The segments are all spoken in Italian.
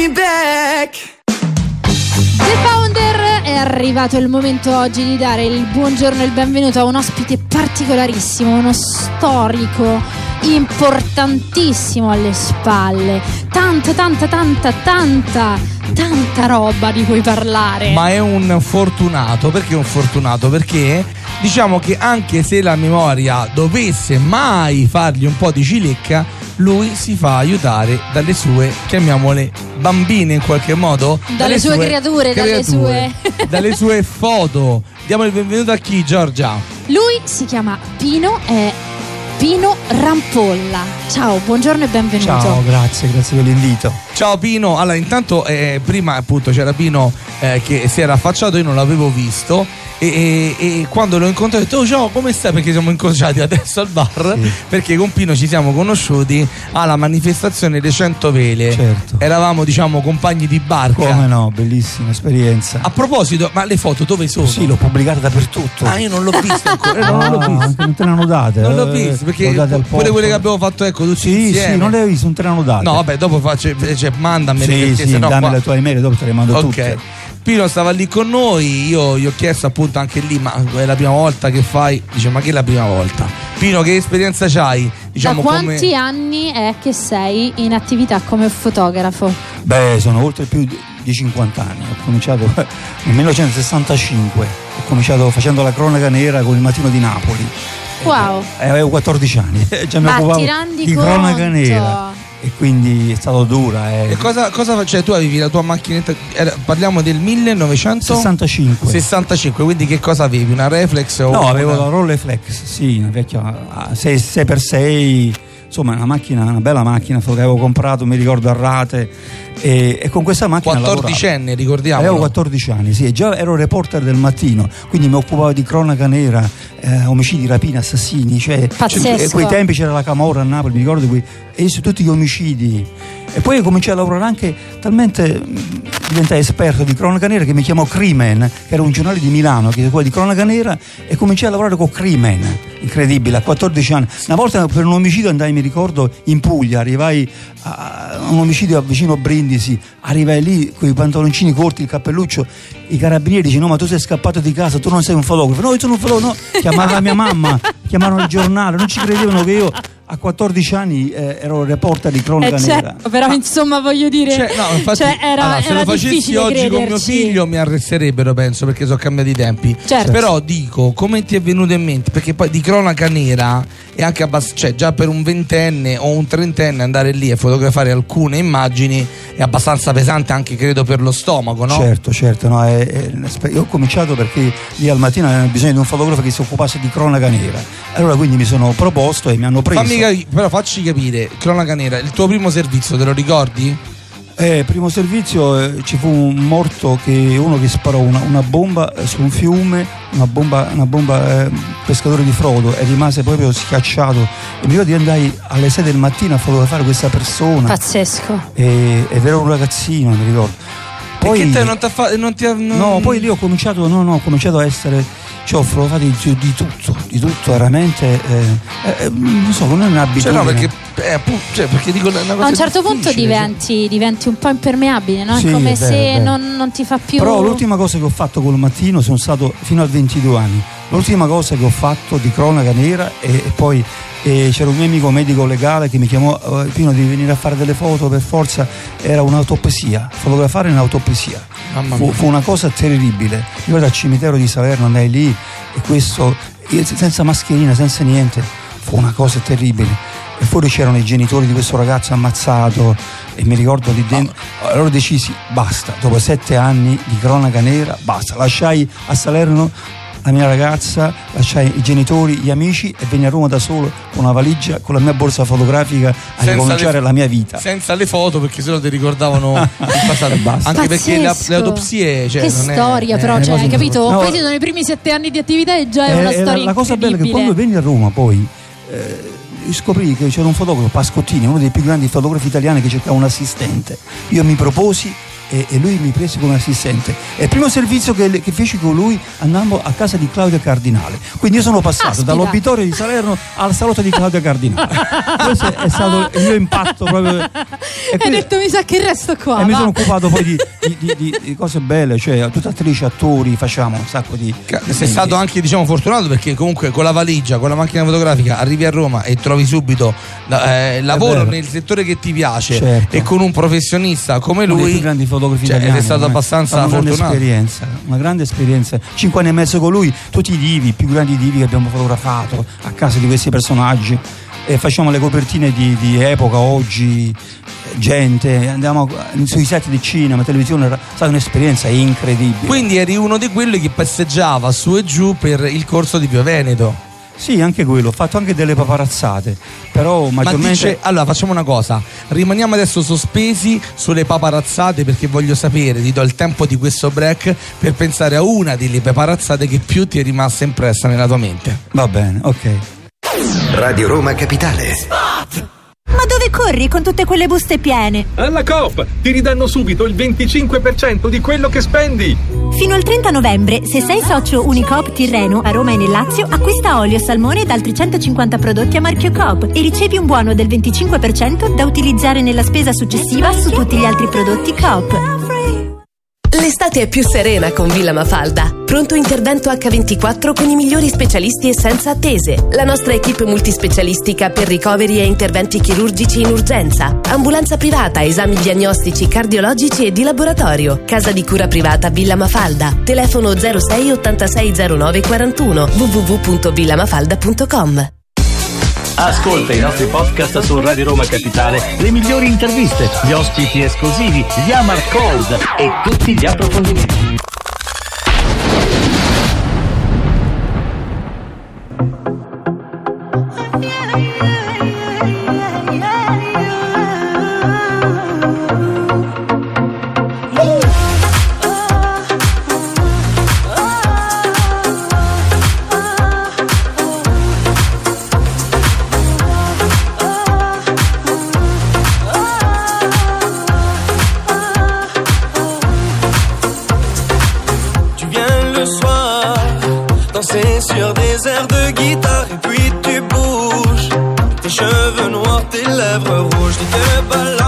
Me back. The Founder è arrivato il momento oggi di dare il buongiorno e il benvenuto a un ospite particolarissimo, uno storico importantissimo alle spalle. Tanta, tanta, tanta, tanta, tanta roba di cui parlare. Ma è un fortunato, perché un fortunato? Perché diciamo che anche se la memoria dovesse mai fargli un po' di cilecca, lui si fa aiutare dalle sue, chiamiamole bambine in qualche modo, Dalle sue creature, dalle sue- dalle sue foto. Diamo il benvenuto a chi, Giorgia? Lui si chiama Pino, è Pino Rampolla. Ciao, buongiorno e benvenuto. Ciao, grazie, grazie per l'invito. Ciao Pino, allora intanto eh, prima appunto c'era Pino eh, che si era affacciato, io non l'avevo visto e, e- e quando l'ho incontrato ho detto oh ciao come stai perché siamo incrociati adesso al bar Sì. perché con Pino ci siamo conosciuti alla manifestazione delle 100 vele Certo. eravamo diciamo compagni di barca Come no, bellissima esperienza. a proposito ma le foto dove sono? Sì, l'ho pubblicata dappertutto. ah io non l'ho visto ancora eh, no, non l'ho visto non te ne hanno date. non l'ho eh, visto perché pure quelle che abbiamo fatto ecco tutti Sì, insieme sì, non le hai viste, non te ne hanno date. no vabbè dopo faccio cioè, mandamele Sì, perché sì, sennò dammi qua- le tue email, dopo te le mando Ok. tutte. Pino stava lì con noi, io gli ho chiesto appunto anche lì, ma è la prima volta che fai? Dice, ma che è la prima volta? Pino, che esperienza c'hai? Diciamo da quanti come... anni è che sei in attività come fotografo? Beh, sono oltre più di di 50 anni. Ho cominciato nel 1965. Ho cominciato facendo la cronaca nera con il mattino di Napoli. Wow. E avevo 14 anni. Già mi Ma occupavo di cronaca conto? nera. E quindi è stato dura. eh. E cosa, cosa fa- cioè, tu avevi la tua macchinetta, era- parliamo del 1965, 65. quindi che cosa avevi? Una reflex o No, avevo una- la Rolleiflex, sì, una vecchia ah, 6, 6x6, insomma una macchina, una bella macchina che avevo comprato, mi ricordo a rate e, e con questa macchina 14enne, ricordiamo. Avevo 14 anni, sì, e già ero reporter del mattino, quindi mi occupavo di cronaca nera, eh, omicidi, rapine, assassini, cioè cioè, quei tempi c'era la Camorra a Napoli, mi ricordo qui, e su tutti gli omicidi. E poi cominciai a lavorare anche talmente mh, diventai esperto di cronaca nera che mi chiamò Crimen, che era un giornale di Milano che quello di cronaca nera, e cominciai a lavorare con Crimen, incredibile, a 14 anni. Una volta per un omicidio andai, mi ricordo, in Puglia, arrivai a un omicidio vicino a Brindisi, arrivai lì con i pantaloncini corti, il cappelluccio, i carabinieri dicono no ma tu sei scappato di casa, tu non sei un fotografo, no io sono un fotografo, no, chiamarono la mia mamma, chiamarono il giornale, non ci credevano che io a 14 anni eh, ero reporter di cronaca Eh, nera. certo, però insomma voglio dire, Cioè, no, infatti, cioè, era, allora, se era lo facessi oggi con mio crederci. figlio mi arresterebbero, penso, perché sono cambiati i tempi. Certo. Però dico, come ti è venuto in mente? Perché poi di cronaca nera è anche abbastanza, cioè già per un ventenne o un trentenne andare lì e fotografare alcune immagini è abbastanza pesante anche credo per lo stomaco, no? Certo, certo, no, è- è- io ho cominciato perché lì al mattino avevano bisogno di un fotografo che si occupasse di cronaca nera. Allora quindi mi sono proposto e mi hanno preso. Fammi però facci capire, cronaca nera, il tuo primo servizio te lo ricordi? Eh, primo servizio eh, ci fu un morto che uno che sparò una, una bomba eh, su un fiume, una bomba, una bomba eh, pescatore di frodo e rimase proprio schiacciato. E mi ricordo di andai alle 6 del mattino a fotografare questa persona. Pazzesco. E, ed era un ragazzino, mi ricordo. Perché te non ti ha fa- non ti ha- non- No, poi lì ho cominciato, no, no, ho cominciato a essere, cioè ho fotografato di, di tutto, di tutto, veramente, eh, eh, non so, non è Cioè, un'abitudine. no, perché, eh, cioè, perché dico una cosa A un certo punto cioè. diventi, diventi un po' impermeabile, no? È Sì, come è vero, se non, non ti fa più. Però l'ultima cosa che ho fatto col mattino sono stato fino a 22 anni. L'ultima cosa che ho fatto di cronaca nera e, e poi eh, c'era un mio amico medico legale che mi chiamò eh, Pino di venire a fare delle foto per forza, era un'autopsia, fotografare un'autopsia. Fu, fu una cosa terribile. Io ero al cimitero di Salerno, andai lì e questo senza mascherina, senza niente, fu una cosa terribile. E fuori c'erano i genitori di questo ragazzo ammazzato e mi ricordo lì dentro. Allora decisi, basta, dopo sette anni di cronaca nera, basta. Lasciai a Salerno la mia ragazza, lasciai i genitori, gli amici e venni a Roma da solo con una valigia, con la mia borsa fotografica a Senza ricominciare le- la mia vita. Senza le foto perché sennò ti ricordavano il passato. Basta. Anche perché le, Pazzesco. le autopsie. Cioè, che non è- storia, però, eh, cioè, hai capito? No. Questi sono i primi sette anni di attività e già è Eh, una eh, la- storia la, cosa bella è che quando venni a Roma poi eh, scoprì che c'era un fotografo, Pascottini, uno dei più grandi fotografi italiani che cercava un assistente. Io mi proposi e, e lui mi prese come assistente. E il primo servizio che, che feci con lui andammo a casa di Claudia Cardinale. Quindi io sono passato Aspita. dall'obitorio di Salerno al salotto di Claudia Cardinale. Questo è stato il mio impatto proprio. E Hai quindi- detto mi sa che resto qua. e mi va. sono occupato poi di, di- di- di- di cose belle, cioè tutte attrici, attori, facciamo un sacco di. Sei stato anche diciamo fortunato perché comunque con la valigia, con la macchina fotografica arrivi a Roma e trovi subito eh, lavoro nel settore che ti piace Certo. e con un professionista come uno dei lui più grandi fotografi cioè, italiani. è stato veramente. abbastanza una grande esperienza, una grande esperienza. Cinque anni e mezzo con lui, tutti i divi, i più grandi divi che abbiamo fotografato a casa di questi personaggi. E facciamo le copertine di, di epoca, oggi, eh, gente, andiamo sui set di cinema, televisione, è stata un'esperienza incredibile. Quindi eri uno di quelli che passeggiava su e giù per il corso di Pio Veneto. Sì, anche quello, ho fatto anche delle paparazzate, però Ma maggiormente... dice, allora facciamo una cosa, rimaniamo adesso sospesi sulle paparazzate perché voglio sapere, ti do il tempo di questo break per pensare a una delle paparazzate che più ti è rimasta impressa nella tua mente. Va bene, ok. Radio Roma Capitale. Ma dove corri con tutte quelle buste piene? Alla Coop ti ridanno subito il 25% di quello che spendi. Fino al 30 novembre, se sei socio Unicoop Tirreno a Roma e nel Lazio, acquista olio, salmone ed altri 150 prodotti a marchio Coop e ricevi un buono del 25% da utilizzare nella spesa successiva su tutti gli altri prodotti Coop. L'estate è più serena con Villa Mafalda. Pronto intervento H24 con i migliori specialisti e senza attese. La nostra equipe multispecialistica per ricoveri e interventi chirurgici in urgenza. Ambulanza privata, esami diagnostici, cardiologici e di laboratorio. Casa di cura privata Villa Mafalda. Telefono 06 8609 41 www.villamafalda.com. Ascolta i nostri podcast su Radio Roma Capitale, le migliori interviste, gli ospiti esclusivi, gli Amar Cold e tutti gli approfondimenti. cheveux noirs, tes lèvres rouges, ne t'es pas.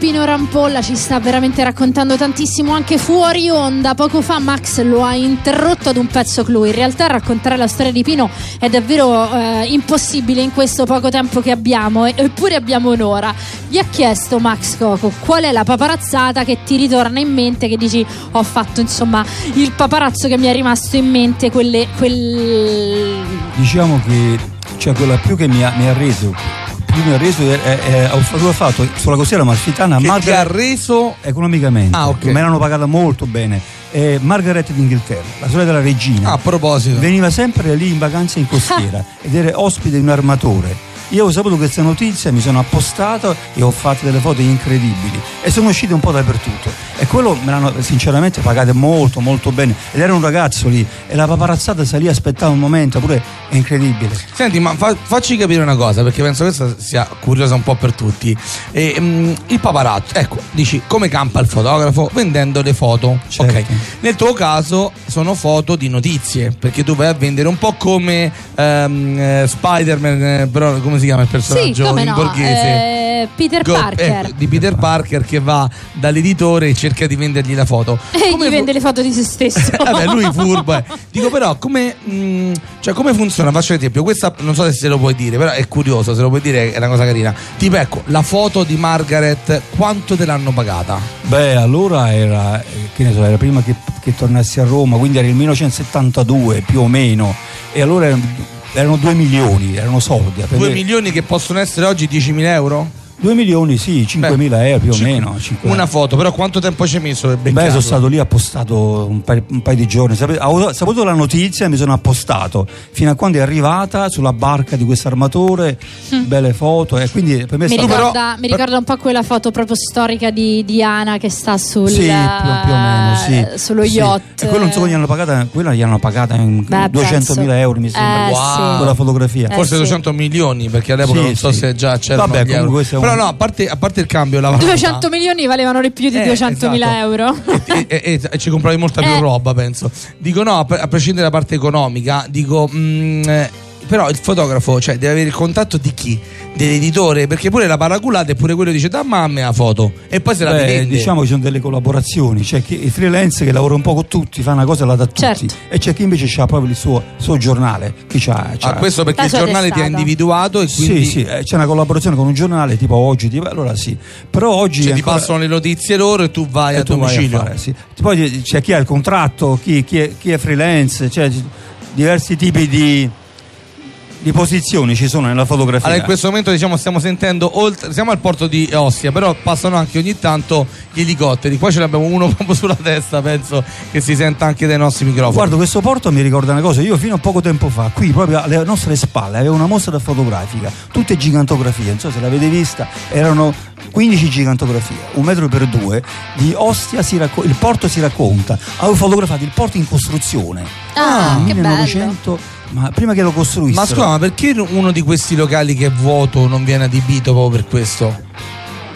Founder, oggi con Pino Rampolla ci sta veramente raccontando tantissimo anche fuori onda. Poco fa Max lo ha interrotto ad un pezzo clou. In realtà raccontare la storia di Pino è davvero eh, impossibile in questo poco tempo che abbiamo, eppure abbiamo un'ora. Gli ha chiesto Max Coco qual è la paparazzata che ti ritorna in mente, che dici ho fatto insomma il paparazzo che mi è rimasto in mente, quelle, quel... Diciamo che cioè, quella più che mi ha, mi ha reso, più mi ha reso è, è- ho fatto- ho fatto sulla costiera amalfitana Che ti ha Margaret- reso economicamente. Ah, ok. Me l'hanno pagata molto bene. Eh, Margaret d'Inghilterra, la sorella della regina. Ah, a proposito. Veniva sempre lì in vacanza in costiera ed era ospite di un armatore. Io ho saputo questa notizia, mi sono appostato e ho fatto delle foto incredibili e sono uscite un po' dappertutto. E quello me l'hanno sinceramente pagate molto, molto bene. Ed era un ragazzo lì e la paparazzata sta lì aspettava un momento, pure è incredibile. Senti, ma fa- facci capire una cosa, perché penso che questa sia curiosa un po' per tutti. E, mm, il paparazzo, ecco, dici come campa il fotografo vendendo le foto. Certo. Ok. Nel tuo caso sono foto di notizie, perché tu vai a vendere un po' come eh, Spider-Man, eh, però come si chiama il Sì, personaggio come in no, borghese? eh, Peter Go- Parker. ecco, di Peter Parker che va dall'editore e cerca di vendergli la foto. E Come gli fu- vende le foto di se stesso. Vabbè, lui furbo. eh. Dico però, come, mh, cioè, come funziona? Faccio esempio, questa non so se lo puoi dire, però è curioso, se lo puoi dire è una cosa carina. Tipo, ecco, la foto di Margaret, quanto te l'hanno pagata? Beh, allora era, eh, che ne so, era prima che, che tornassi a Roma, quindi era il 1972 più o meno, e allora erano, erano 2 milioni, erano soldi. 2 milioni che possono essere oggi 10.000 euro? 2 milioni, sì, 5 mila euro più o Cinque- meno. 5 Una foto, però quanto tempo ci hai messo per Beh, sono stato lì appostato un paio, un paio di giorni. Ho saputo la notizia e mi sono appostato fino a quando è arrivata sulla barca di questo armatore. Belle foto, e quindi per me è Mi stato. ricorda, mi ricorda un po' quella foto proprio storica di Diana che sta sul, Sì, più, più o meno, sì. eh, sullo Sì. yacht. E quello non so gli hanno pagata, quella gli hanno pagata in Beh, 200 mila euro, mi sembra. Eh, Wow. sì. Quella fotografia. Eh, Forse sì. 200 milioni, perché all'epoca Sì, non so sì. se già c'erano Vabbè, comunque questo è Però un- no, a parte, a parte il cambio, la valuta 200 milioni valevano di più di Eh, 200.000 esatto. euro. e, e- e- ci compravi molta più Eh. roba, penso. Dico no, a, pre- a prescindere dalla parte economica, dico. mm, eh, però il fotografo, cioè, deve avere il contatto di chi? Dell'editore, perché pure la paraculata è pure quello che dice da mamma la foto e poi se la Beh, vende. diciamo che ci sono delle collaborazioni, c'è chi, i freelance che lavora un po' con tutti, fa una cosa e la dà a tutti, Certo. e c'è chi invece ha proprio il suo, suo giornale. Chi c'ha, c'ha- Ah, questo perché il giornale ti ha individuato e quindi Sì, sì, eh, c'è una collaborazione con un giornale tipo oggi, tipo, allora sì. Però oggi cioè, ti ancora- passano le notizie loro e tu vai e a tu vai a domicilio. fare, sì. Poi c'è chi ha il contratto, chi, chi è, chi è freelance, c'è diversi tipi di, di posizioni ci sono nella fotografia. Allora in questo momento diciamo stiamo sentendo oltre, siamo al porto di Ostia, però passano anche ogni tanto gli elicotteri. Qua ce l'abbiamo uno proprio sulla testa, penso che si senta anche dai nostri microfoni. Guarda, questo porto mi ricorda una cosa. Io fino a poco tempo fa, qui proprio alle nostre spalle, avevo una mostra fotografica, tutte gigantografie. Non so se l'avete vista, erano 15 gigantografie, un metro per due. Di Ostia si racco- il porto si racconta. Avevo fotografato il porto in costruzione. Ah, nel che 1900, ma prima che lo costruissero. Ma scusa, ma perché uno di questi locali che è vuoto non viene adibito proprio per questo?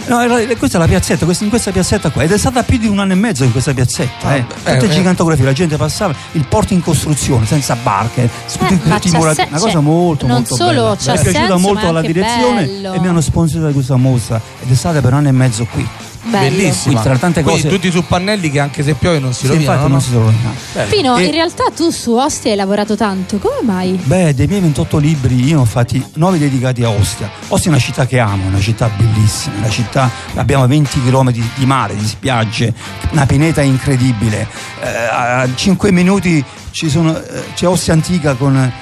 No, questa è la piazzetta, in questa piazzetta qua, ed è stata più di un anno e mezzo in questa piazzetta, eh. eh, tutte eh. gigantografie, la gente passava, il porto in costruzione, senza barche, Eh, c'ha la- se- una cosa molto non molto solo bella. Mi è piaciuta senso, molto ma la anche direzione bello. e mi hanno sponsorizzato questa mostra ed è stata per un anno e mezzo qui. Bello. Bellissima. Tra tante Quindi cose- tutti su pannelli che anche se piove non si Sì, rovinano. infatti no? non si. Bello. Pino, E- in realtà tu su Ostia hai lavorato tanto, come mai? Beh, dei miei 28 libri io ne ho fatti 9 dedicati a Ostia. Ostia è una città che amo, una città bellissima, una città, abbiamo 20 km di, di mare, di spiagge, una pineta incredibile. Eh, a 5 minuti ci sono, eh, c'è Ostia Antica con...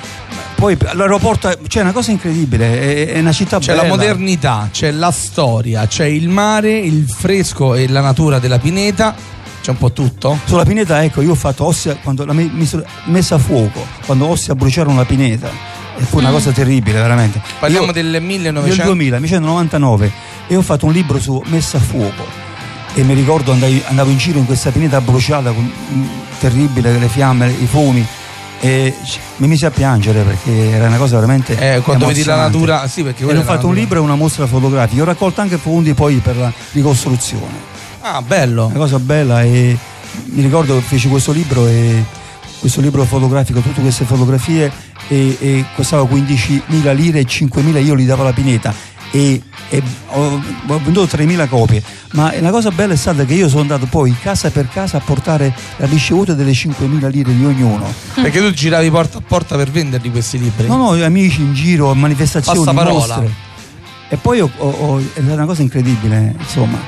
Poi l'aeroporto, c'è una cosa incredibile, è, è una città C'è bella. la modernità, c'è la storia, c'è il mare, il fresco e la natura della pineta. C'è un po' tutto. Sulla pineta, ecco, io ho fatto Ostia quando messo- messa a fuoco, quando Ostia bruciarono la pineta. E fu una Mm. cosa terribile, veramente. Parliamo Io- del Nel 1900. 2000, 1999 e ho fatto un libro su messa a fuoco e mi ricordo andai- andavo in giro in questa pineta bruciata con, mm, terribile le fiamme, i fumi e mi misi a piangere perché era una cosa veramente Eh, quando vedi la natura, sì, perché e ho fatto un libro e una mostra fotografica. Ho raccolto anche fondi poi per la ricostruzione. Ah, bello. una cosa bella e mi ricordo che feci questo libro e questo libro fotografico, tutte queste fotografie e, e costava 15.000 lire e 5.000 io li davo alla pineta e, e ho, ho venduto 3.000 copie ma la cosa bella è stata che io sono andato poi casa per casa a portare la ricevuta delle 5.000 lire di ognuno Perché tu giravi porta a porta per venderli questi libri. no no amici in giro manifestazioni Passaparola. mostre e poi ho- ho- è stata una cosa incredibile insomma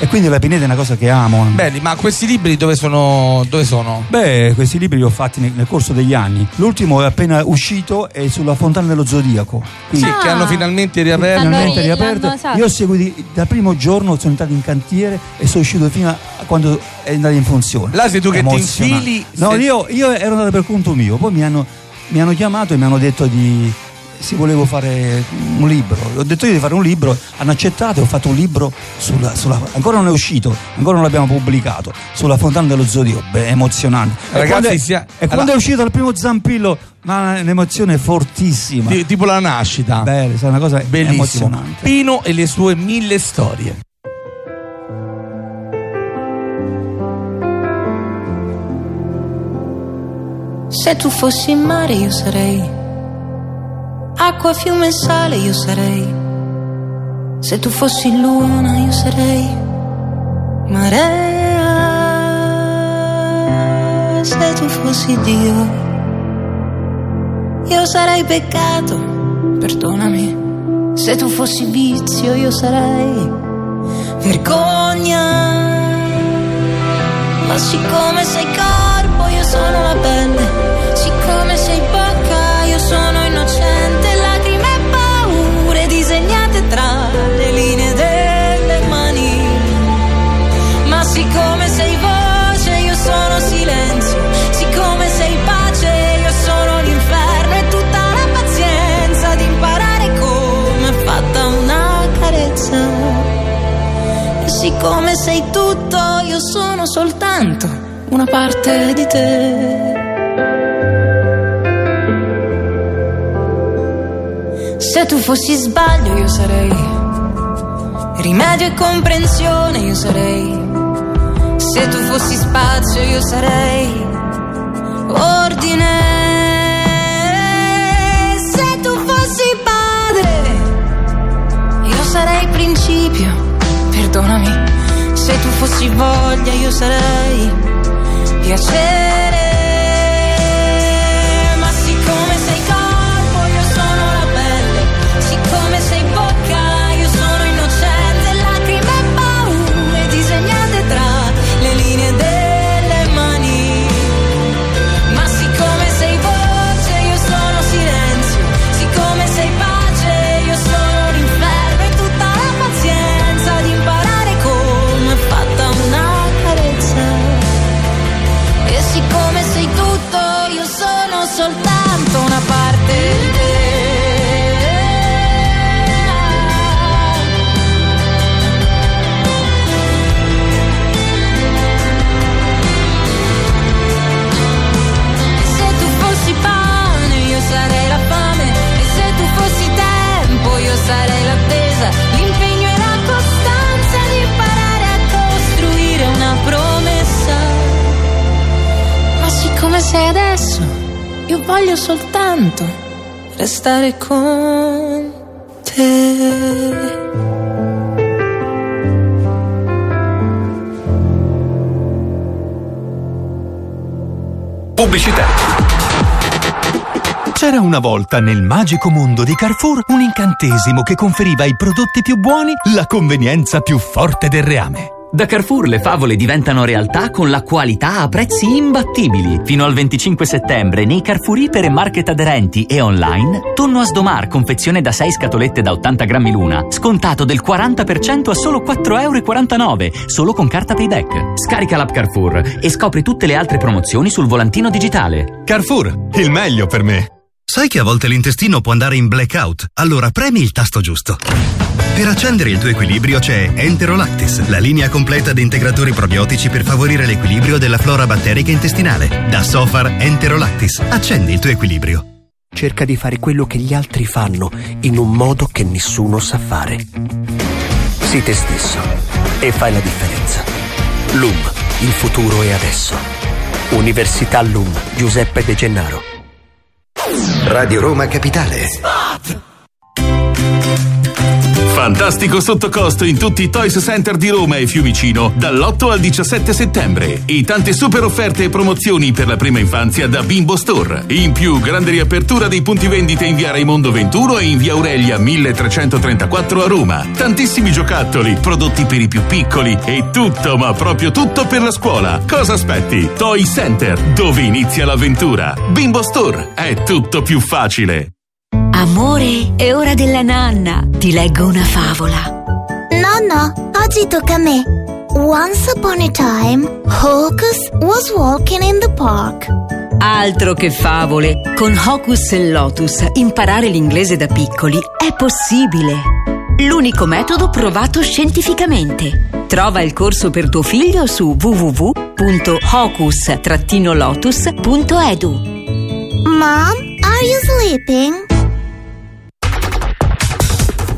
e quindi la pineta è una cosa che amo Belli, ma questi libri dove sono? Dove sono? Beh, questi libri li ho fatti nel, nel corso degli anni. L'ultimo è appena uscito, è sulla Fontana dello Zodiaco. Sì, Ah. che hanno finalmente riaperto. Finalmente ri- riaperto. esatto. Io ho seguito dal primo giorno, sono entrato in cantiere e sono uscito fino a quando è andato in funzione. Là sei tu che ti infili, No, sei- io, io ero andato per conto mio, poi mi hanno, mi hanno chiamato e mi hanno detto di se volevo fare un libro. Ho detto io di fare un libro, hanno accettato e ho fatto un libro sulla, sulla- ancora non è uscito, ancora non l'abbiamo pubblicato, sulla Fontana dello Zodiaco, beh, emozionante. E Ragazzi, quando è, sia- e quando è uscito il primo zampillo, ma un'emozione fortissima. Ti- tipo la nascita. Bella, è una cosa Bellissimo. emozionante. Pino e le sue mille storie. Se tu fossi in mare io sarei, acqua, fiume e sale io sarei. Se tu fossi luna io sarei, marea. Se tu fossi Dio, io sarei peccato, perdonami. Se tu fossi vizio io sarei vergogna. Ma siccome sei corpo, io sono la pelle. Siccome sei bocca, siccome sei tutto, io sono soltanto una parte di te. Se tu fossi sbaglio, io sarei rimedio e comprensione, io sarei. Se tu fossi spazio, io sarei ordine. Se tu fossi padre, io sarei principio, perdonami. Se tu fossi voglia, io sarei piacere. Come sei adesso, io voglio soltanto restare con te. Pubblicità. C'era una volta nel magico mondo di Carrefour un incantesimo che conferiva ai prodotti più buoni la convenienza più forte del reame. Da Carrefour le favole diventano realtà con la qualità a prezzi imbattibili. Fino al 25 settembre nei Carrefour Iper e Market aderenti e online, tonno a sdomar confezione da 6 scatolette da 80 grammi l'una, scontato del 40% a solo 4,49 euro, solo con carta payback. Scarica l'app Carrefour e scopri tutte le altre promozioni sul volantino digitale. Carrefour, il meglio per me. Sai che a volte l'intestino può andare in blackout? Allora premi il tasto giusto. Per accendere il tuo equilibrio c'è Enterolactis, la linea completa di integratori probiotici per favorire l'equilibrio della flora batterica intestinale. Da Sofar Enterolactis. Accendi il tuo equilibrio. Cerca di fare quello che gli altri fanno in un modo che nessuno sa fare. Sii te stesso e fai la differenza. LUM, il futuro è adesso. Università LUM, Giuseppe De Gennaro. Radio Roma Capitale. Fantastico sottocosto in tutti i Toys Center di Roma e Fiumicino dall'8 al 17 settembre e tante super offerte e promozioni per la prima infanzia da Bimbo Store. In più, grande riapertura dei punti vendite in via Raimondo 21 e in via Aurelia 1334 a Roma. Tantissimi giocattoli, prodotti per i più piccoli e tutto, ma proprio tutto per la scuola. Cosa aspetti? Toy Center, dove inizia l'avventura. Bimbo Store, è tutto più facile. Amore, è ora della nanna. Ti leggo una favola. Nonno, oggi tocca a me. Once upon a time, Hocus was walking in the park. Altro che favole. Con Hocus e Lotus imparare l'inglese da piccoli è possibile. L'unico metodo provato scientificamente. Trova il corso per tuo figlio su www.hocus-lotus.edu. Mom, are you sleeping?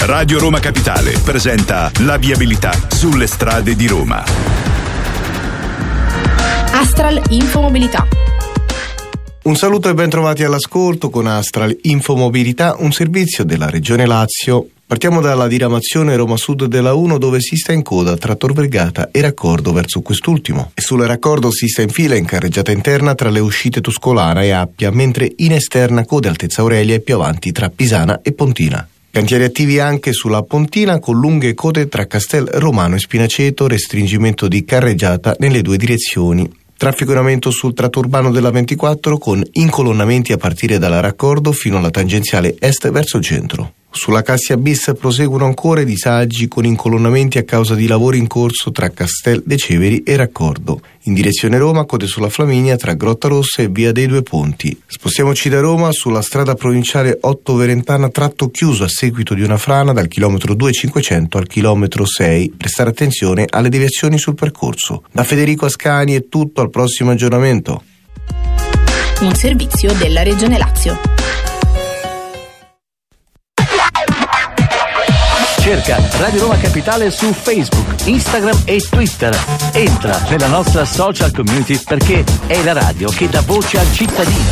Radio Roma Capitale presenta la viabilità sulle strade di Roma. Astral Infomobilità. Un saluto e ben trovati all'ascolto con Astral Infomobilità, un servizio della Regione Lazio. Partiamo dalla diramazione Roma Sud della 1 dove si sta in coda tra Tor Vergata e raccordo verso quest'ultimo. E sul raccordo si sta in fila in carreggiata interna tra le uscite Tuscolana e Appia, mentre in esterna code altezza Aurelia e più avanti tra Pisana e Pontina. Cantieri attivi anche sulla Pontina con lunghe code tra Castel Romano e Spinaceto, restringimento di carreggiata nelle due direzioni. Traffico in aumento sul tratto urbano della 24 con incolonnamenti a partire dalla raccordo fino alla tangenziale est verso il centro. Sulla Cassia bis proseguono ancora i disagi con incolonnamenti a causa di lavori in corso tra Castel De Ceveri e Raccordo. In direzione Roma, code sulla Flaminia tra Grotta Rossa e Via dei Due Ponti. Spostiamoci da Roma sulla strada provinciale 8 Verentana, tratto chiuso a seguito di una frana dal chilometro 2500 al chilometro 6. Prestare attenzione alle deviazioni sul percorso. Da Federico Ascani è tutto, al prossimo aggiornamento. Un servizio della Regione Lazio. Cerca Radio Roma Capitale su Facebook, Instagram e Twitter. Entra nella nostra social community perché è la radio che dà voce al cittadino.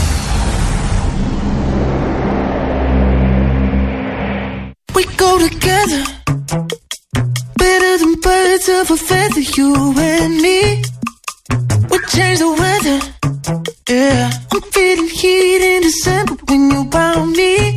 We go together better than birds of a feather, you and me. We change the weather, yeah. I'm feeling heat in December when you found me.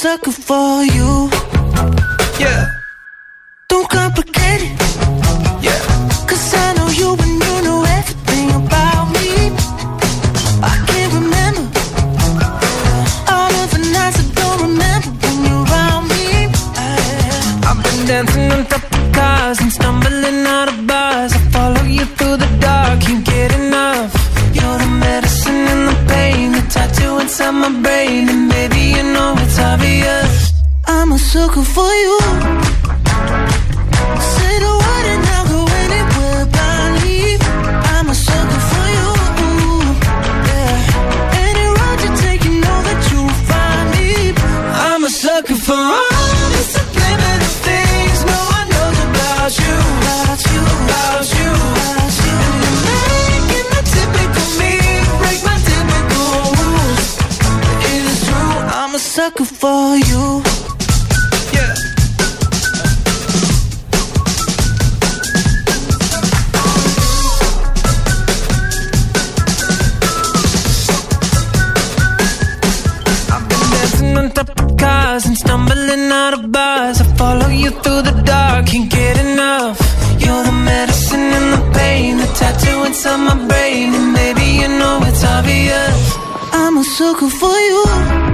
sucker for you. Yeah. Don't complicate it. Yeah. Cause I know you and you know everything about me. I can't remember all of the nights I don't remember when you're around me. I, I've been dancing on top of cars and stumbling out of bars. I follow you through the dark, can't get enough. You're the medicine and the pain, the tattoo inside my brain, and baby sucker for you. Say the word and I'll go anywhere blindly. I'm a sucker for you. Any road you take, you know that you'll find me. I'm a sucker for all the subliminal things no one knows about you. About you, about you, about you. Making the typical me break my typical rules. It is true, I'm a sucker for maybe you know it's obvious. I'm a sucker for you.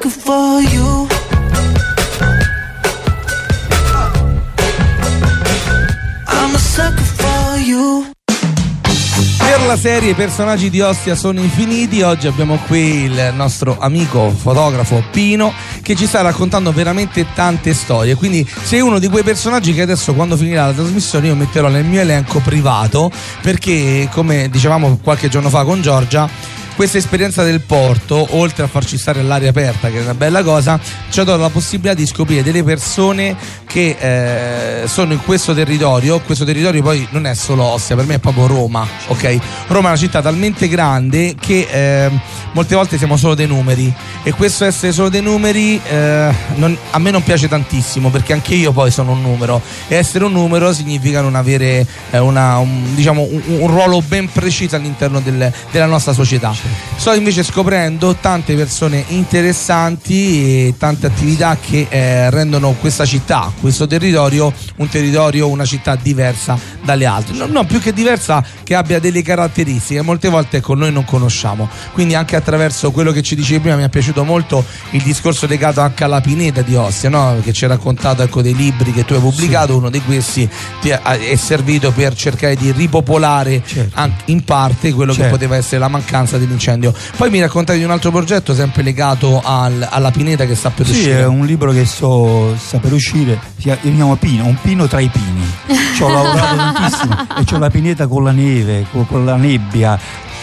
Sucker for you. I'm a sucker for you. Per la serie I personaggi di Ostia sono infiniti, oggi abbiamo qui il nostro amico fotografo Pino che ci sta raccontando veramente tante storie. Quindi sei uno di quei personaggi che adesso quando finirà la trasmissione io metterò nel mio elenco privato perché come dicevamo qualche giorno fa con Giorgia questa esperienza del porto, oltre a farci stare all'aria aperta, che è una bella cosa, ci ha dato la possibilità di scoprire delle persone che eh, sono in questo territorio. Questo territorio poi non è solo Ostia, per me è proprio Roma, ok? Roma è una città talmente grande che eh, molte volte siamo solo dei numeri e questo essere solo dei numeri eh, non- a me non piace tantissimo perché anche io poi sono un numero e essere un numero significa non avere eh, una- un, diciamo, un, un ruolo ben preciso all'interno del- della nostra società. Sto invece scoprendo tante persone interessanti e tante attività che eh, rendono questa città, questo territorio, un territorio, una città diversa dalle altre. No, no, più che diversa, che abbia delle caratteristiche, molte volte con noi non conosciamo. Quindi anche attraverso quello che ci dicevi prima mi è piaciuto molto il discorso legato anche alla pineta di Ostia, no? che ci hai raccontato ecco, dei libri che tu hai pubblicato, uno di questi ti è, servito per cercare di ripopolare anche in parte quello che Certo. poteva essere la mancanza dell'incendio. Poi mi raccontavi di un altro progetto sempre legato al- alla pineta che sta per Sì, uscire. è un libro che sto, sta per uscire, si chiama- io mi chiamo Pino, un pino tra i pini. Ci ho lavorato tantissimo e c'ho la pineta con la neve, con, con la nebbia,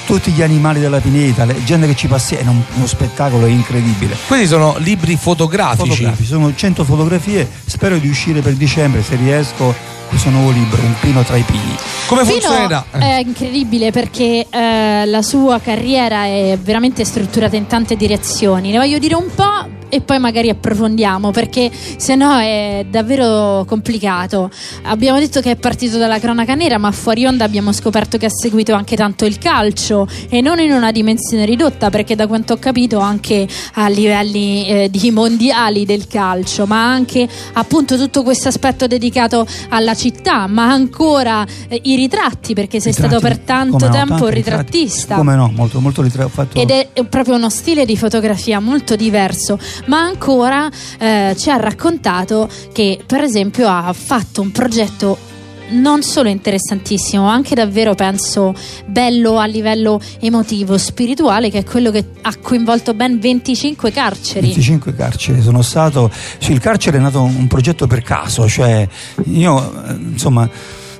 tutti gli animali della pineta, la gente che ci passa, è un- uno spettacolo incredibile. Questi sono libri fotografici. Fotografici, sono 100 fotografie, spero di uscire per dicembre se riesco questo nuovo libro, Un pino tra i pini. Come Pino è incredibile perché eh, la sua carriera è veramente strutturata in tante direzioni. Ne voglio dire un po' e poi magari approfondiamo perché se no è davvero complicato. Abbiamo detto che è partito dalla cronaca nera, ma fuori onda abbiamo scoperto che ha seguito anche tanto il calcio e non in una dimensione ridotta perché da quanto ho capito anche a livelli eh, di mondiali del calcio, ma anche appunto tutto questo aspetto dedicato alla città, ma ancora eh, i ritratti perché sei stato per tanto Come no, tempo ritratti. ritrattista. Come no, molto, molto ritratto. Ed è proprio uno stile di fotografia molto diverso, ma ancora eh, ci ha raccontato che per esempio ha fatto un progetto non solo interessantissimo, anche davvero penso bello a livello emotivo, spirituale, che è quello che ha coinvolto ben 25 carceri. 25 carceri sono stato sì, il carcere è nato un, un progetto per caso cioè io eh, insomma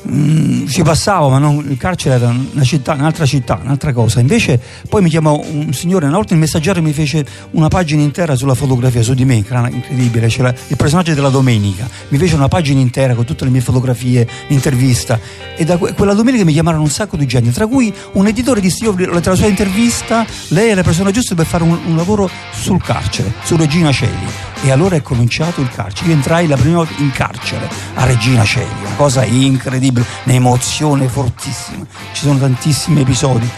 mm, ci passavo ma non, il carcere era una città, un'altra città, un'altra cosa. Invece poi mi chiamò un signore una volta il messaggero mi fece una pagina intera sulla fotografia su di me incredibile c'era il personaggio della domenica. Mi fece una pagina intera con tutte le mie fotografie l'intervista. E da que- quella domenica mi chiamarono un sacco di gente tra cui un editore disse io letto la sua intervista lei è la persona giusta per fare un, un lavoro sul carcere su Regina Celi e allora è cominciato il carcere. Io entrai la prima volta in carcere a Regina Celi una cosa incredibile un'emozione fortissima. Ci sono tantissimi episodi.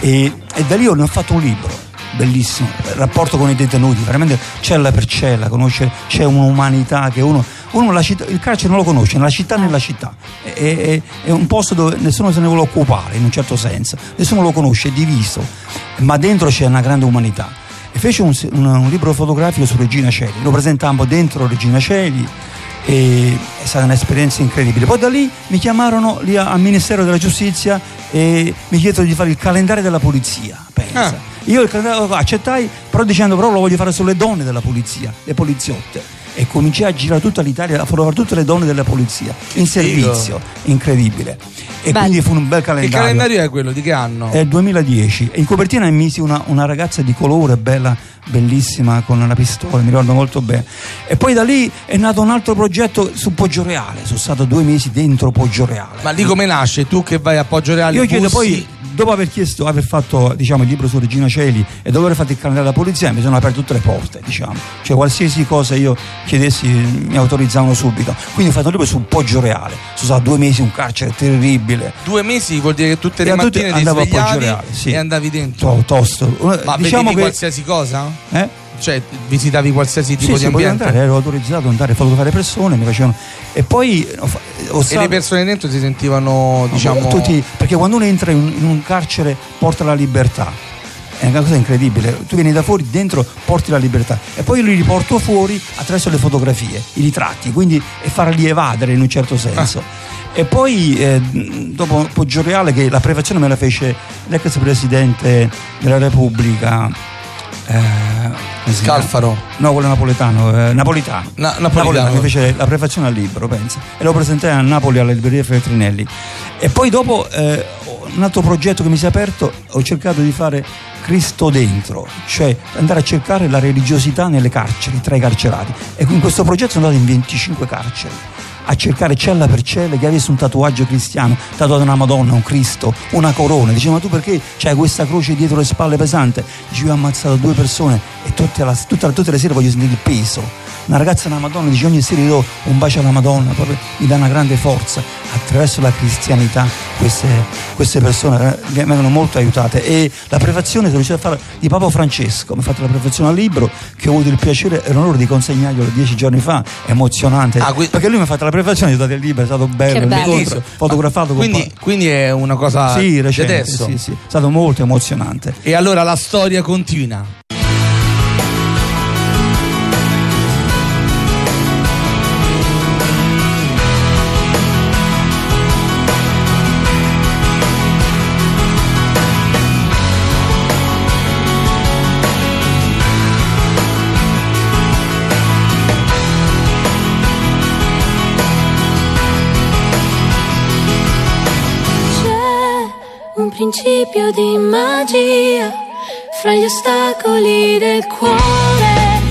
E, e da lì ho fatto un libro bellissimo, il rapporto con i detenuti, veramente cella per cella, conosce, c'è un'umanità che uno, uno la città, il carcere non lo conosce, nella città nella città, è, è- è un posto dove nessuno se ne vuole occupare in un certo senso, nessuno lo conosce, è diviso, ma dentro c'è una grande umanità. E fece un, un- un libro fotografico su Regina Celi, lo presentammo dentro Regina Celi e è stata un'esperienza incredibile. Poi da lì mi chiamarono lì al Ministero della Giustizia e mi chiedono di fare il calendario della polizia. Pensa. Io il calendario accettai, però dicendo però lo voglio fare sulle donne della polizia, le poliziotte. E cominciai a girare tutta l'Italia, a fotografare tutte le donne della polizia in servizio, incredibile. E Bello. quindi fu un bel Che calendario. calendario è quello? Di che anno? È il 2010 e in copertina misi una, una ragazza di colore bella, bellissima con una pistola, mi ricordo molto bene. E poi da lì è nato un altro progetto su Poggio Reale, sono stato due mesi dentro Poggio Reale. Ma lì come nasce? Tu che vai a Poggio Reale? Io chiedo bussi- poi, dopo aver chiesto, aver fatto diciamo, il libro su Regina Celi e dopo aver fatto il calendario della polizia, mi sono aperte tutte le porte, diciamo. Cioè qualsiasi cosa io chiedessi mi autorizzavano subito. Quindi ho fatto un libro su Poggio Reale. Sono stato due mesi in un carcere terribile. Due mesi vuol dire che tutte le E mattine ti andavo a Poggio svegliavi Reale, sì. e andavi dentro. To- tosto. Ma diciamo che qualsiasi cosa? Eh? Cioè, visitavi qualsiasi tipo sì, di sì, ambiente? andare, ero autorizzato ad andare a fotografare persone, mi facevano. E poi ho, E le persone dentro si sentivano, diciamo. tutti, perché quando uno entra in, in un carcere porta la libertà. È una cosa incredibile. Tu vieni da fuori, dentro porti la libertà. E poi io li riporto fuori attraverso le fotografie, i ritratti, quindi e farli evadere in un certo senso. E poi eh, dopo Poggio Reale, che la prefazione me la fece l'ex presidente della Repubblica. Eh? Scalfaro. No, quello napoletano, eh, napolitano. Na- napolitano. mi fece la prefazione al libro, pensa. E lo presentai a Napoli alla libreria Feltrinelli. E poi dopo eh, un altro progetto che mi si è aperto, ho cercato di fare Cristo dentro, cioè andare a cercare la religiosità nelle carceri, tra i carcerati. E in questo progetto sono andato in 25 carceri a cercare cella per cella che avesse un tatuaggio cristiano, tatuato una Madonna, un Cristo, una corona. Dice, ma tu perché c'hai questa croce dietro le spalle pesante? Dice, io ho ammazzato due persone e tutte, la- tutta- tutte le sere voglio sentire il peso. Una ragazza una Madonna dice ogni sera io do un bacio alla Madonna, proprio mi dà una grande forza. Attraverso la cristianità queste, queste persone eh, vengono molto aiutate. E la prefazione sono riuscito a fare di Papa Francesco, mi ha fatto la prefazione al libro che ho avuto il piacere e l'onore di consegnarglielo dieci giorni fa, emozionante. perché lui mi ha fatto la prefazione, gli ho dato il libro, è stato bello, bello. fotografato con Quindi, quindi è una cosa sì, recente, adesso. sì, sì. È stato molto emozionante. E allora la storia continua. Principio di magia fra gli ostacoli del cuore.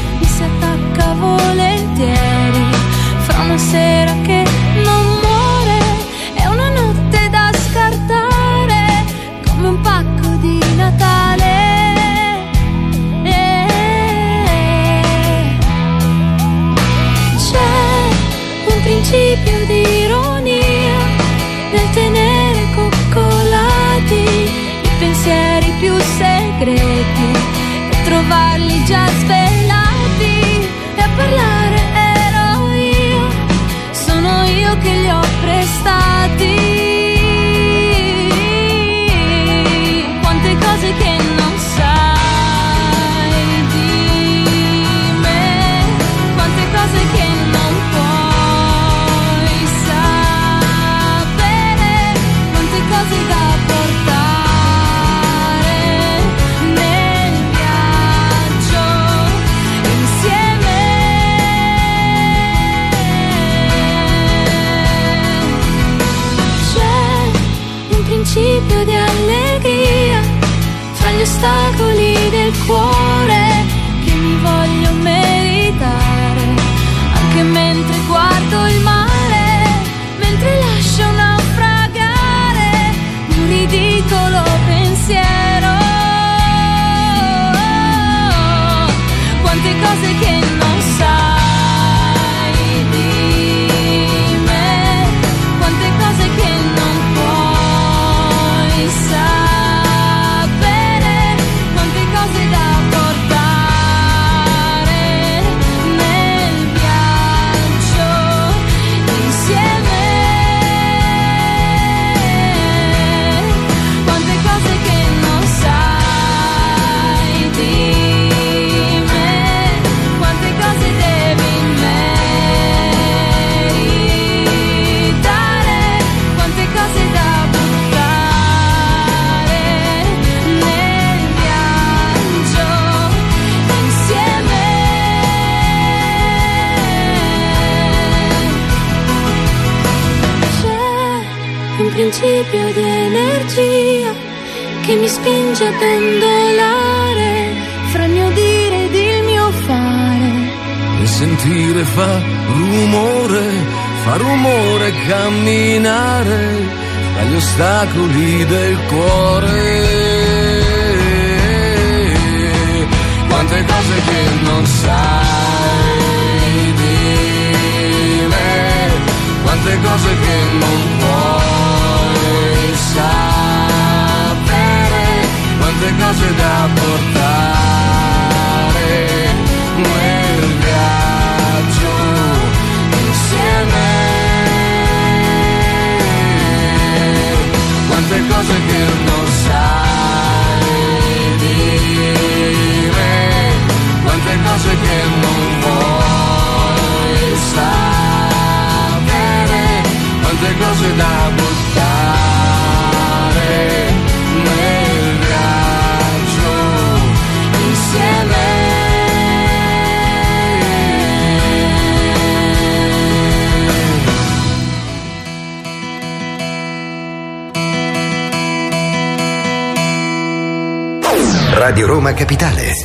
Che mi spinge a pendolare fra il mio dire ed il mio fare. E sentire fa rumore, fa rumore camminare tra gli ostacoli del cuore. Quante cose che non sai di me, quante cose che non puoi sapere, quante cose da portare nel viaggio insieme. Quante cose che non sai di me, quante cose che non vuoi sapere, quante cose da buttare Radio Roma Capitale.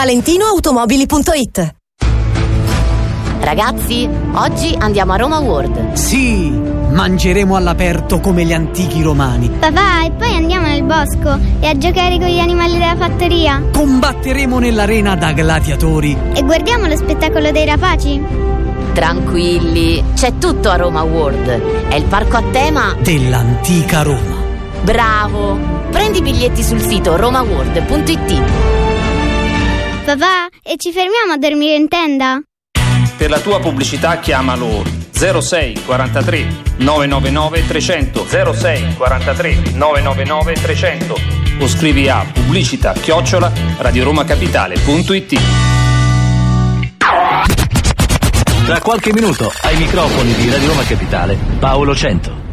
ValentinoAutomobili.it Ragazzi, oggi andiamo a Roma World. Sì, mangeremo all'aperto come gli antichi romani. Papà, e poi andiamo nel bosco e a giocare con gli animali della fattoria. Combatteremo nell'arena da gladiatori. E guardiamo lo spettacolo dei rapaci. Tranquilli, c'è tutto a Roma World. È il parco a tema Dell'antica Roma. Bravo! Prendi i biglietti sul sito romaworld.it. Papà, e ci fermiamo a dormire in tenda? Per la tua pubblicità chiamalo 06 43 999 300 06 43 999 300 o scrivi a pubblicità chiocciola radioromacapitale.it Tra qualche minuto ai microfoni di Radio Roma Capitale Paolo Cento.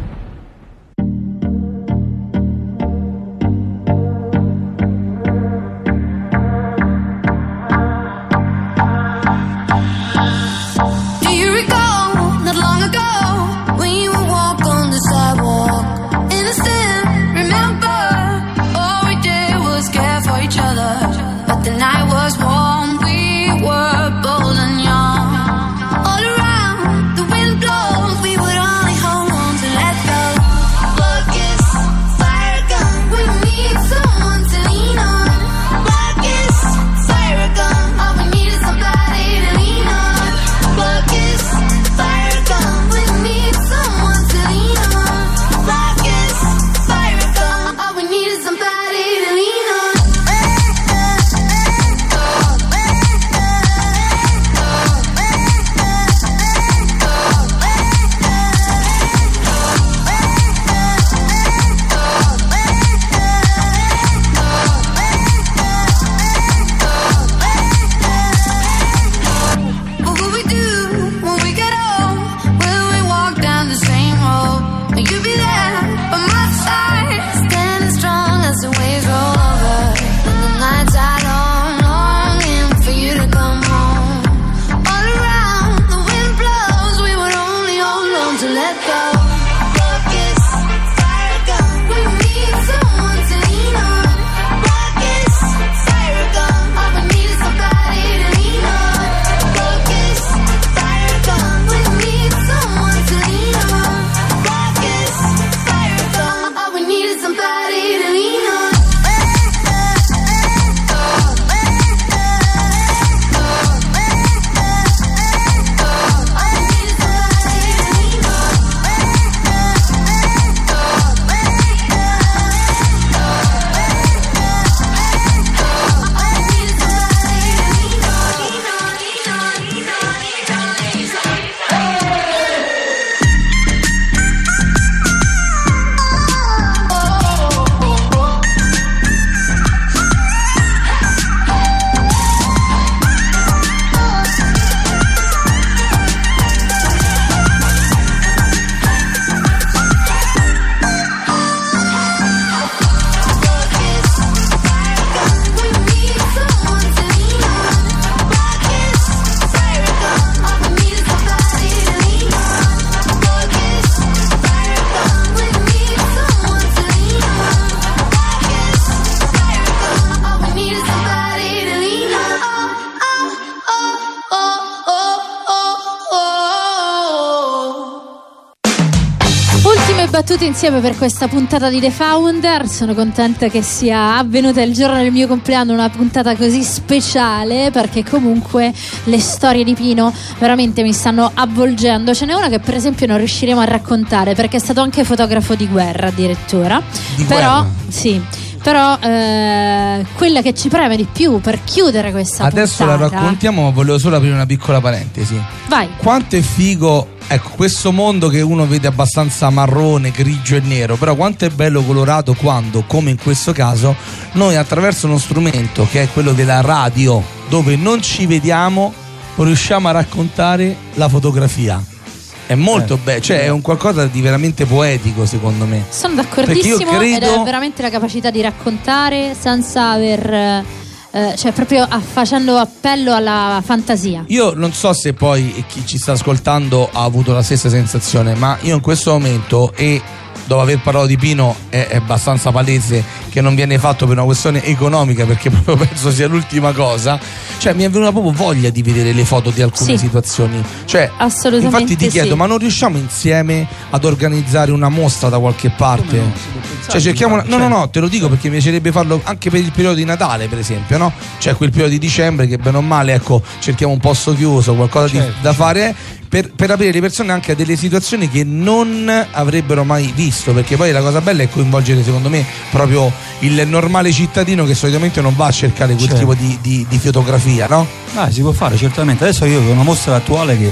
Insieme per questa puntata di The Founder. Sono contenta che sia avvenuta il giorno del mio compleanno, una puntata così speciale perché comunque le storie di Pino veramente mi stanno avvolgendo. Ce n'è una che per esempio non riusciremo a raccontare perché è stato anche fotografo di guerra addirittura. Di Però guerra? sì. Però eh, quella che ci preme di più per chiudere questa Adesso la puntata raccontiamo, ma volevo solo aprire una piccola parentesi. Vai. Quanto è figo, ecco, questo mondo che uno vede abbastanza marrone, grigio e nero, però quanto è bello colorato quando, come in questo caso, noi attraverso uno strumento che è quello della radio, dove non ci vediamo, riusciamo a raccontare la fotografia. È molto Eh. bello, cioè è un qualcosa di veramente poetico secondo me. Sono Perché d'accordissimo io credo- ed è veramente la capacità di raccontare senza aver eh, cioè proprio a- facendo appello alla fantasia. Io non so se poi chi ci sta ascoltando ha avuto la stessa sensazione, ma io in questo momento e dopo aver parlato di Pino è, è abbastanza palese che non viene fatto per una questione economica perché proprio penso sia l'ultima cosa. Cioè mi è venuta proprio voglia di vedere le foto di alcune Sì. situazioni. Cioè, Assolutamente infatti ti chiedo, sì. ma non riusciamo insieme ad organizzare una mostra da qualche parte? Cioè cerchiamo una- No, no, no, te lo dico perché mi piacerebbe farlo anche per il periodo di Natale, per esempio, no? Cioè quel periodo di dicembre che bene o male, ecco, cerchiamo un posto chiuso, qualcosa di- Certo, da fare per, per aprire le persone anche a delle situazioni che non avrebbero mai visto, perché poi la cosa bella è coinvolgere, secondo me, proprio il normale cittadino che solitamente non va a cercare quel Certo. tipo di, di- di fotografia, no? Ah, si può fare certamente. Adesso io ho una mostra attuale che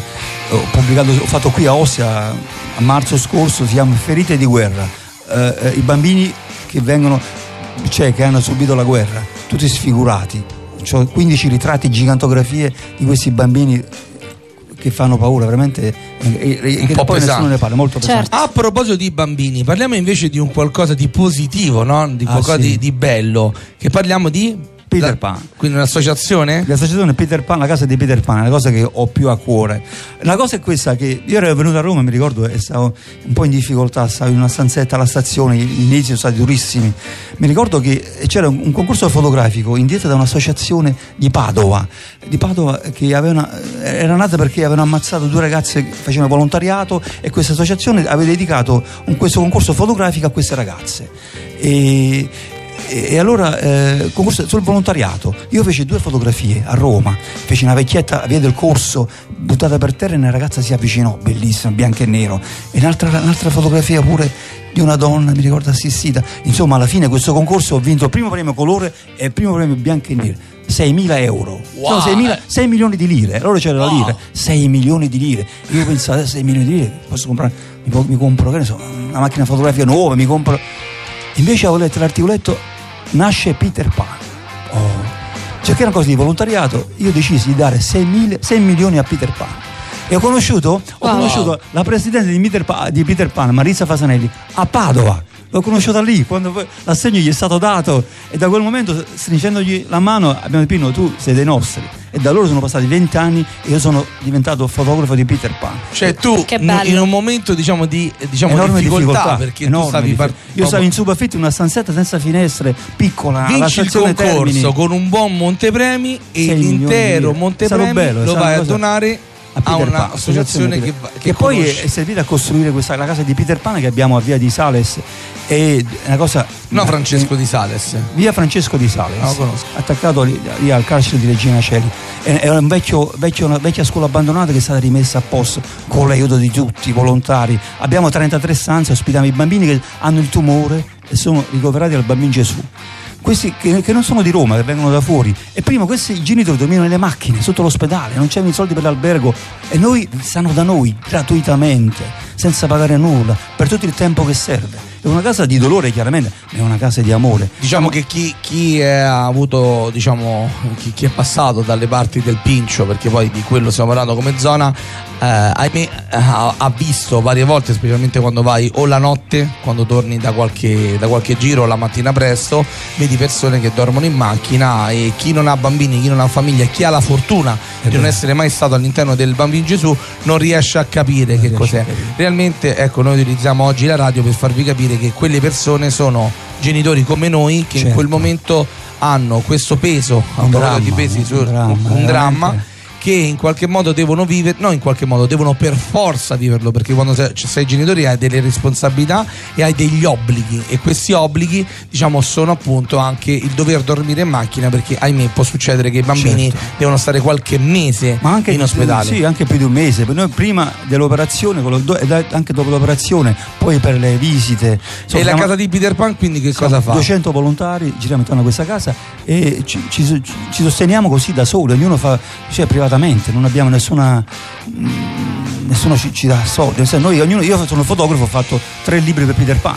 ho pubblicato, ho fatto qui a Ostia a marzo scorso, si chiama Ferite di guerra. Eh, eh, I bambini che vengono, cioè che hanno subito la guerra, tutti sfigurati. Ho 15 ritratti, gigantografie di questi bambini che fanno paura, veramente. E, e- che po' poi pesante. nessuno ne parla, molto pesante. A proposito di bambini, parliamo invece di un qualcosa di positivo, no? Di Ah, qualcosa sì. di, di bello. Che parliamo di. Peter la- Pan. Quindi un'associazione? L'associazione Peter Pan, la casa di Peter Pan, è la cosa che ho più a cuore. La cosa è questa che io ero venuto a Roma, mi ricordo, e stavo un po' in difficoltà, stavo in una stanzetta alla stazione, gli inizi sono stati durissimi. Mi ricordo che c'era un, un concorso fotografico indetto da un'associazione di Padova, di Padova che avevano- era nata perché avevano ammazzato due ragazze che facevano volontariato e questa associazione aveva dedicato un- questo concorso fotografico a queste ragazze. E, e e allora eh, concorso sul volontariato io feci due fotografie a Roma. Feci una vecchietta a via del corso buttata per terra e una ragazza si avvicinò bellissima bianco e nero. E un'altra, un'altra fotografia pure di una donna mi ricordo assistita. Insomma alla fine questo concorso ho vinto il primo premio colore e il primo premio bianco e nero 6.000 euro. Wow. Sono 6.000 6 milioni di lire. Allora c'era la lira. 6 milioni di lire. Io pensavo 6 milioni di lire posso comprare mi, mi compro che ne so una macchina fotografica nuova mi compro Invece avevo letto l'articoletto Nasce Peter Pan. Oh. Cioè che era una cosa di volontariato, io decisi di dare 6, mil- 6 milioni a Peter Pan. E ho conosciuto, ho Wow. conosciuto la presidente di Peter, Pan, di Peter Pan, Marisa Fasanelli, a Padova. L'ho conosciuta lì, quando l'assegno gli è stato dato e da quel momento, stringendogli la mano, abbiamo detto Pino, tu sei dei nostri. E da loro sono passati 20 anni e io sono diventato fotografo di Peter Pan. Cioè tu Che in un momento diciamo di diciamo, enorme difficoltà, difficoltà, perché enorme tu stavi difficoltà. par- io stavo in subaffitto in una stanzetta senza finestre piccola alla vinci il concorso Termini. con un buon montepremi e l'intero montepremi bello, lo vai a donare a, Peter Pan, un'associazione che, va- che poi è servita a costruire questa, la casa di Peter Pan che abbiamo a via di Sales è una cosa no Francesco Di Sales via Francesco di Sales lo conosco. attaccato lì, lì al carcere di Regina Celi è, un vecchio, vecchio- una vecchia scuola abbandonata che è stata rimessa a posto con l'aiuto di tutti i volontari abbiamo 33 stanze ospitiamo i bambini che hanno il tumore e sono ricoverati dal bambino Gesù questi che, che non sono di Roma, che vengono da fuori. E prima questi genitori dormivano nelle macchine, sotto l'ospedale, non c'erano i soldi per l'albergo. E noi stanno da noi gratuitamente, senza pagare nulla, per tutto il tempo che serve. È una casa di dolore, chiaramente, ma è una casa di amore. Diciamo che chi, chi è- ha avuto, diciamo, chi, chi è passato dalle parti del Pincio, perché poi di quello stiamo parlando come zona, eh, ahimè, ha, ha visto varie volte, specialmente quando vai o la notte, quando torni da qualche, da qualche giro, o la mattina presto, vedi persone che dormono in macchina e chi non ha bambini, chi non ha famiglia, chi ha la fortuna di non essere mai stato all'interno del bambino Gesù, non riesce a capire che cos'è. Realmente, ecco, noi utilizziamo oggi la radio per farvi capire che quelle persone sono genitori come noi che in Certo. quel momento hanno questo peso, a Un proposito di dramma, pesi un su- dramma, un dramma. Che in qualche modo devono vivere, no in qualche modo devono per forza viverlo perché quando sei, cioè, sei genitori hai delle responsabilità e hai degli obblighi e questi obblighi diciamo sono appunto anche il dover dormire in macchina perché ahimè può succedere che i bambini Certo. devono stare qualche mese Ma anche in ospedale. Sì, anche più di un mese. Per Noi prima dell'operazione, anche dopo l'operazione, poi per le visite. e Insomma, la siamo- casa di Peter Pan quindi che cosa fa? 200 volontari, giriamo intorno a questa casa e ci, ci- ci sosteniamo così da soli, ognuno fa cioè, privatamente, non abbiamo nessuna. mm, Nessuno ci, ci dà soldi. Noi, ognuno, io sono fotografo, ho fatto tre libri per Peter Pan.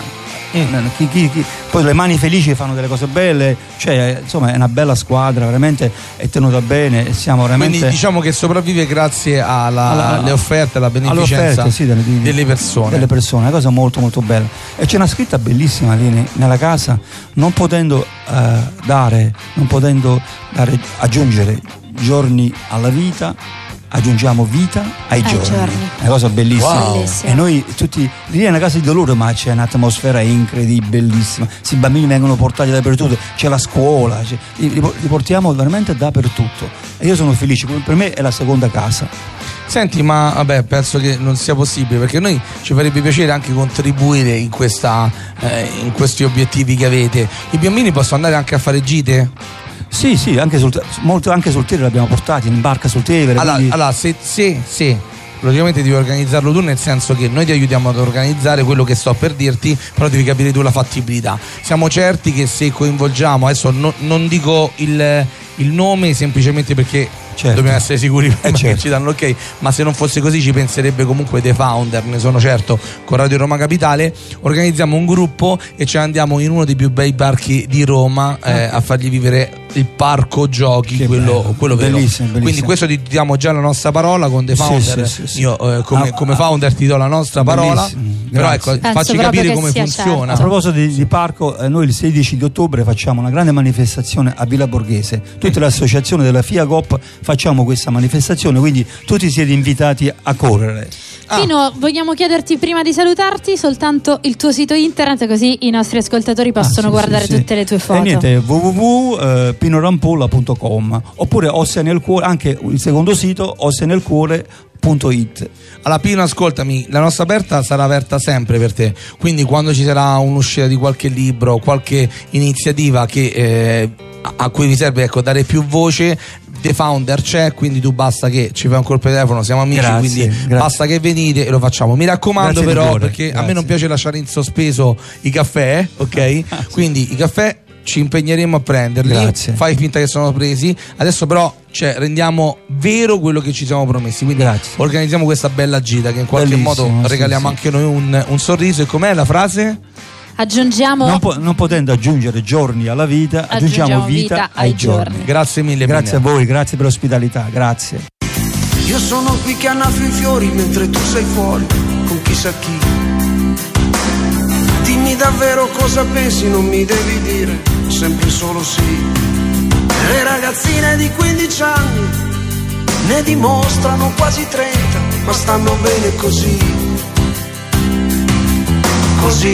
Mm. Chi- chi- chi- poi le mani felici fanno delle cose belle, cioè insomma è una bella squadra, veramente è tenuta bene siamo veramente. Quindi diciamo che sopravvive grazie alla- Alla- alle offerte, alla beneficenza sì, delle, di- delle persone. delle persone, una cosa molto molto bella. E c'è una scritta bellissima lì ne- nella casa, non potendo eh, dare, non potendo dare, aggiungere giorni alla vita, aggiungiamo vita ai Ai giorni. giorni. È una cosa bellissima. Wow. Bellissima. E noi tutti, lì è una casa di dolore, ma c'è un'atmosfera incredibile, bellissima. Questi bambini vengono portati dappertutto, c'è la scuola, c'è- li, li- li portiamo veramente dappertutto. E io sono felice, per me è la seconda casa. Senti, ma vabbè, penso che non sia possibile perché a noi ci farebbe piacere anche contribuire in, questa, eh, in questi obiettivi che avete. I bambini possono andare anche a fare gite? Sì, sì, anche sul, molto, anche sul Tevere l'abbiamo portati, in barca sul Tevere. Allora, quindi- allora, se, se, se logicamente devi organizzarlo tu, nel senso che noi ti aiutiamo ad organizzare quello che sto per dirti, però devi capire tu la fattibilità. Siamo certi che se coinvolgiamo, adesso no- non dico il, il nome semplicemente perché dobbiamo essere sicuri prima che ci danno ok, ma se non fosse così ci penserebbe comunque The Founder, ne sono certo, con Radio Roma Capitale, organizziamo un gruppo e ci andiamo in uno dei più bei parchi di Roma eh, a fargli vivere il parco giochi, quello, quello vero. Bellissimo, bellissimo. Quindi questo ti diamo già la nostra parola con The Founder. sì, sì, sì. Io eh, come, Ah, come ah, founder ti do la nostra parola, Bellissimo, però ecco, Penso facci capire che come funziona. A proposito di, di parco, eh, noi il 16 di ottobre facciamo una grande manifestazione a Villa Borghese. Tutte le associazioni della FIA Coop facciamo questa manifestazione, quindi tutti siete invitati a correre. Pino, vogliamo chiederti prima di salutarti soltanto il tuo sito internet così i nostri ascoltatori possono Ah, sì, guardare sì, sì. tutte le tue foto. E niente, www.pinorampolla.com oppure Ossia nel cuore, anche il secondo sito ossianelcuore.it. Alla Pino, ascoltami, la nostra aperta sarà aperta sempre per te. Quindi, quando ci sarà un'uscita di qualche libro, qualche iniziativa che, eh, a- a cui vi serve ecco, dare più voce, The Founder c'è, quindi tu basta che ci fai un colpo di telefono, siamo amici, Grazie, quindi grazie. basta che venite e lo facciamo. Mi raccomando, Grazie però, perché a me grazie. non piace lasciare in sospeso i caffè, ok? Quindi i caffè ci impegneremo a prenderli. Grazie. Fai finta che sono presi. Adesso però cioè, rendiamo vero quello che ci siamo promessi. Quindi organizziamo questa bella gita che in qualche Bellissimo, modo sì, regaliamo sì. anche noi un, un sorriso. E com'è la frase? Aggiungiamo Non, po- non potendo aggiungere giorni alla vita, aggiungiamo, Aggiungiamo vita, vita ai ai giorni. giorni. Grazie mille. Grazie a Pino. voi, grazie per l'ospitalità, grazie. Io sono qui che annafio i fiori mentre tu sei fuori con chissà chi. Dimmi davvero cosa pensi, non mi devi dire sempre solo sì. Le ragazzine di 15 anni ne dimostrano quasi 30, ma stanno bene così. Così.